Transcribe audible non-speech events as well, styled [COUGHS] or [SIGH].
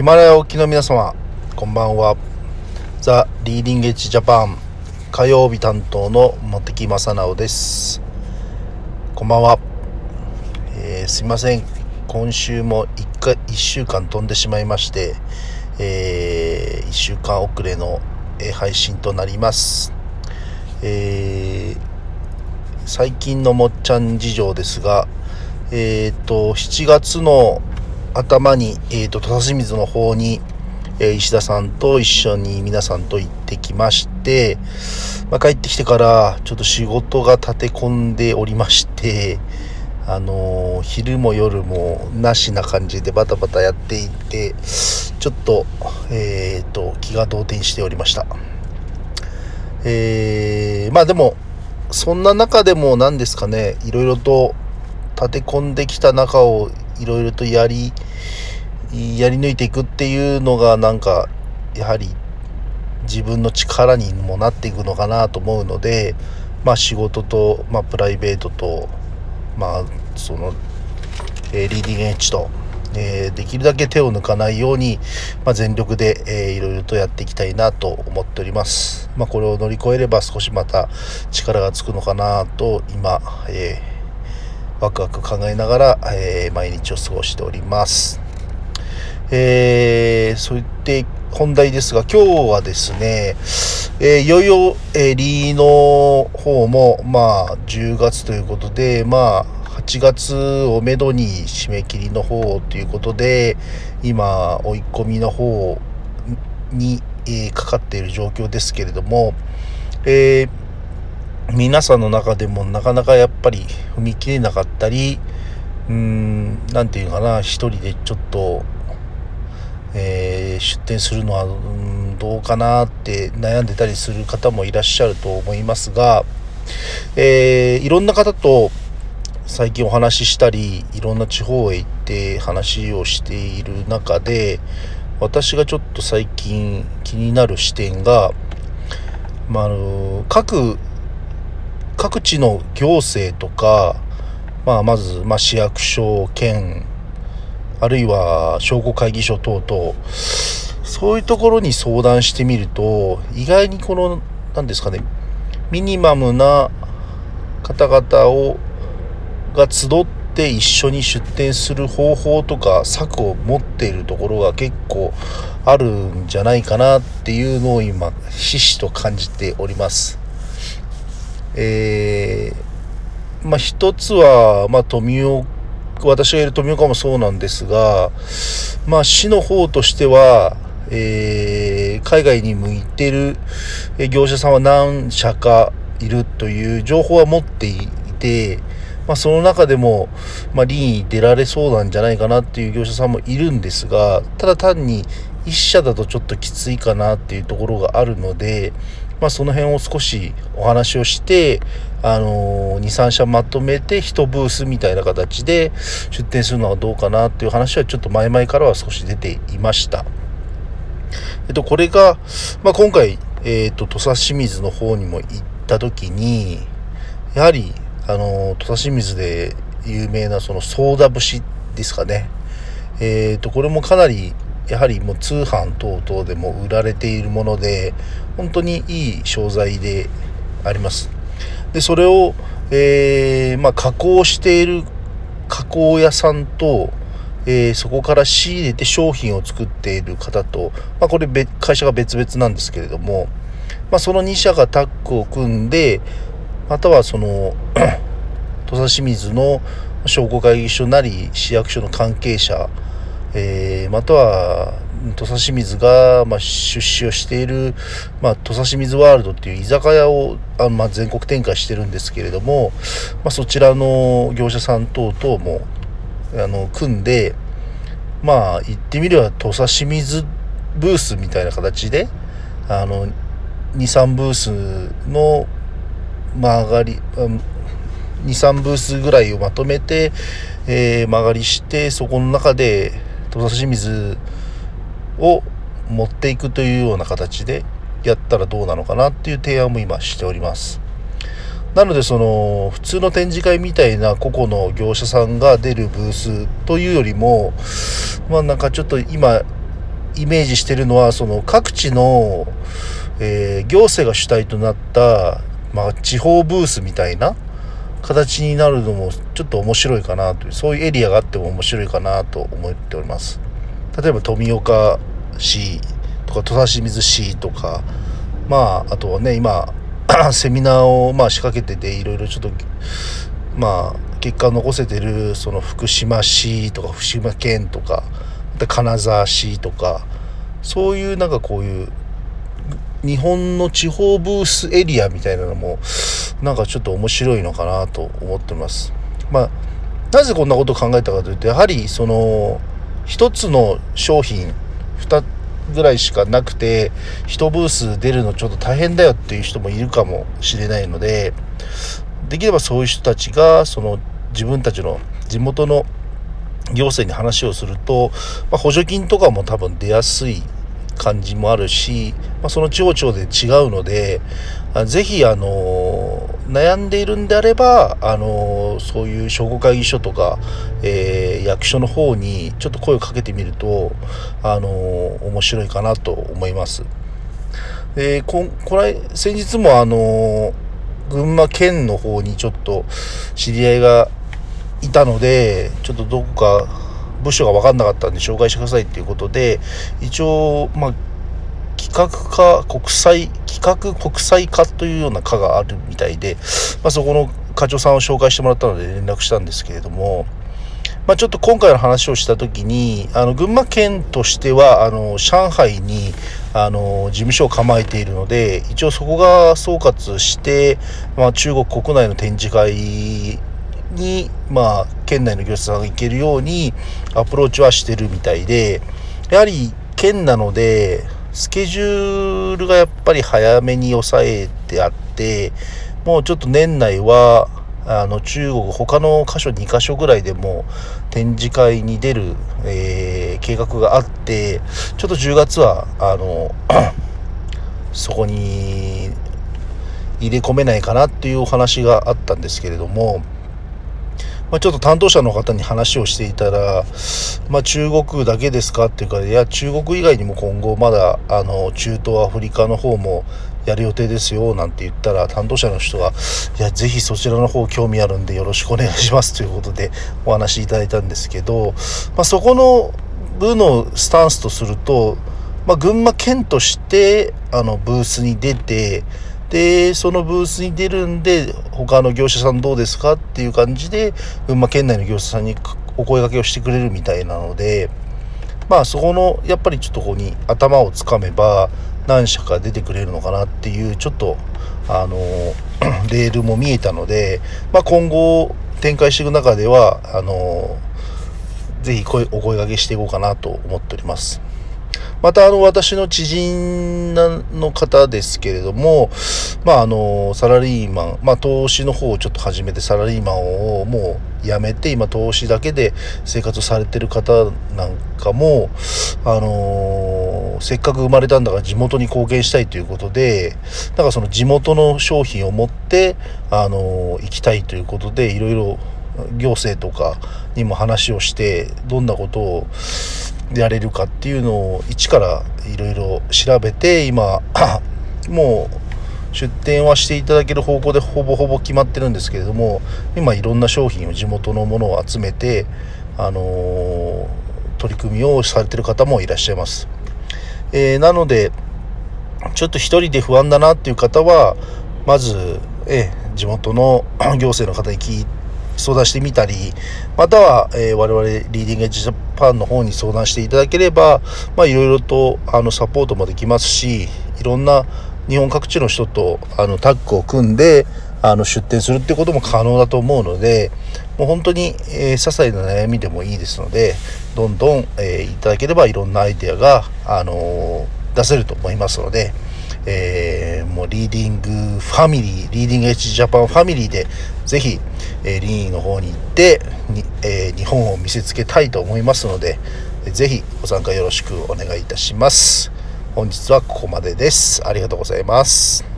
ヒマラヤ沖の皆様こんばんは。ザ・リーディングエッジジャパン火曜日担当の茂木正直です。こんばんは、えー、すいません。今週も1回1週間飛んでしまいまして、えー、1週間遅れの配信となります。えー、最近のもっちゃん事情ですがえっ、ー、と7月の頭に、えーと、土佐清水の方に、えー、石田さんと一緒に皆さんと行ってきまして、まあ、帰ってきてからちょっと仕事が立て込んでおりましてあのー、昼も夜もなしな感じでバタバタやっていてちょっと,、えーと、気が動転しておりました。えー、まあでもそんな中でも何ですかねいろいろと立て込んできた中をいろいろとやりやり抜いていくっていうのがなんかやはり自分の力にもなっていくのかなと思うのでまあ仕事と、まあ、プライベートとまあその、え、リーディングエッジと、えー、できるだけ手を抜かないように、まあ、全力で、えー、いろいろとやっていきたいなと思っております。まあ、これを乗り越えれば少しまた力がつくのかなと今、えーワクワク考えながら、えー、毎日を過ごしております。えー、そう言って本題ですが、今日はですね、えー、いよいよ、えー、リーの方も、まあ、10月ということで、まあ、8月をめどに締め切りの方ということで、今、追い込みの方に、えー、かかっている状況ですけれども、えー皆さんの中でもなかなかやっぱり踏み切れなかったりうーん何て言うかな一人でちょっと、えー、出店するのはうんどうかなって悩んでたりする方もいらっしゃると思いますが、えー、いろんな方と最近お話ししたりいろんな地方へ行って話をしている中で私がちょっと最近気になる視点が、まあ、あの各各地の行政とか、まあ、まず、まあ、市役所、県、あるいは商工会議所等々、そういうところに相談してみると、意外にこの、何ですかね、ミニマムな方々を、が集って一緒に出店する方法とか策を持っているところが結構あるんじゃないかなっていうのを今、ひしと感じております。えー、まあ一つは、まあ富岡、私がいる富岡もそうなんですが、まあ市の方としては、えー、海外に向いてる業者さんは何社かいるという情報は持っていて、まあ、その中でも、まあ、リーに出られそうなんじゃないかなっていう業者さんもいるんですが、ただ単に1社だとちょっときついかなっていうところがあるので、まあ、その辺を少しお話をして、あのー、2、3社まとめて1ブースみたいな形で出店するのはどうかなっていう話はちょっと前々からは少し出ていました。えっと、これが、まあ、今回、えっ、と、土佐清水の方にも行った時に、やはり、あの、土佐清水で有名なそのソーダ節ですかね。えっ、と、これもかなりやはりもう通販等々でも売られているもので本当にいい商材であります。でそれを、えー、まあ、加工している加工屋さんと、えー、そこから仕入れて商品を作っている方と、まあ、これ会社が別々なんですけれども、まあ、その2社がタッグを組んでまたはその [CLEARS THROAT] 土佐清水の商工会議所なり市役所の関係者えー、または土佐清水が、まあ、出資をしている、まあ、土佐清水ワールドっていう居酒屋をあ、まあ、全国展開してるんですけれども、まあ、そちらの業者さん等々もあの組んでまあ言ってみれば土佐清水ブースみたいな形であの23ブースの曲がり23ブースぐらいをまとめて、えー、曲がりしてそこの中で土佐清水を持っていくというような形でやったらどうなのかなっていう提案も今しております。なのでその普通の展示会みたいな個々の業者さんが出るブースというよりもまあなんかちょっと今イメージしてるのはその各地の、えー、行政が主体となった、まあ、地方ブースみたいな形になるのもちょっと面白いかなというそういうエリアがあっても面白いかなと思っております。例えば富岡市とか土佐清水市とかまああとはね今 [CLEARS THROAT] セミナーをまあ仕掛けてていろいろちょっとまあ結果を残せてるその福島市とか福島県とか金沢市とかそういうなんかこういう日本の地方ブースエリアみたいなのもなんかちょっと面白いのかなと思ってます。まあなぜこんなことを考えたかというとやはりその一つの商品2ぐらいしかなくて1ブース出るのちょっと大変だよっていう人もいるかもしれないのでできればそういう人たちがその自分たちの地元の行政に話をすると、まあ、補助金とかも多分出やすい感じもあるし、まあ、その地方庁で違うので、ぜひ、あの、悩んでいるんであれば、あの、そういう商工会議所とか、えー、役所の方にちょっと声をかけてみると、あの、面白いかなと思います。え、こ、これ、先日もあの、群馬県の方にちょっと知り合いがいたので、ちょっとどこか部署が分かんなかったんで紹介してくださいっていうことで、一応、まあ、企画課国際、企画国際課というような課があるみたいで、まあ、そこの課長さんを紹介してもらったので連絡したんですけれども、まあ、ちょっと今回の話をした時にあの群馬県としてはあの上海にあの事務所を構えているので一応そこが総括して、まあ、中国国内の展示会に、まあ、県内の業者さんが行けるようにアプローチはしてるみたいでやはり県なのでスケジュールがやっぱり早めに抑えてあってもうちょっと年内はあの中国他の箇所2箇所ぐらいでも展示会に出る、えー、計画があってちょっと10月はあの [CLEARS THROAT] そこに入れ込めないかなっていうお話があったんですけれどもまあ、ちょっと担当者の方に話をしていたら、まあ、中国だけですかっていうか、いや、中国以外にも今後まだ、あの、中東アフリカの方もやる予定ですよ、なんて言ったら、担当者の人が、いや、ぜひそちらの方興味あるんでよろしくお願いしますということでお話しいただいたんですけど、まあ、そこの部のスタンスとすると、まあ、群馬県として、あの、ブースに出て、で、そのブースに出るんで、他の業者さんどうですかっていう感じで、群馬県内の業者さんにお声掛けをしてくれるみたいなので、まあそこの、やっぱりちょっとここに頭をつかめば、何社か出てくれるのかなっていう、ちょっと、あの、[CLEARS THROAT] レールも見えたので、まあ今後展開していく中では、あの、ぜひ声お声掛けしていこうかなと思っております。またあの私の知人の方ですけれども、まああのサラリーマン、まあ投資の方をちょっと始めてサラリーマンをもうやめて今投資だけで生活されてる方なんかも、あのせっかく生まれたんだから地元に貢献したいということで、なんかその地元の商品を持って、あの行きたいということでいろいろ行政とかにも話をしてどんなことをやれるかっていうのを一からいろいろ調べて今 [COUGHS] もう出店はしていただける方向でほぼほぼ決まってるんですけれども今いろんな商品を地元のものを集めて、あのー、取り組みをされてる方もいらっしゃいます。えー、なのでちょっと一人で不安だなっていう方はまず、えー、地元の [COUGHS] 行政の方に聞いて相談してみたり、または、えー、我々リーディングエッジジャパンの方に相談していただければ、まあ、いろいろとあのサポートもできますし、いろんな日本各地の人とあのタッグを組んで、あの出店するってことも可能だと思うので、もう本当に、えー、些細な悩みでもいいですので、どんどん、えー、いただければいろんなアイデアが、あのー、出せると思いますので、えー、もうリーディングファミリー、リーディングエッジジャパンファミリーで、ぜひ、えー、リーの方に行ってに、えー、日本を見せつけたいと思いますので、ぜひご参加よろしくお願いいたします。本日はここまでです。ありがとうございます。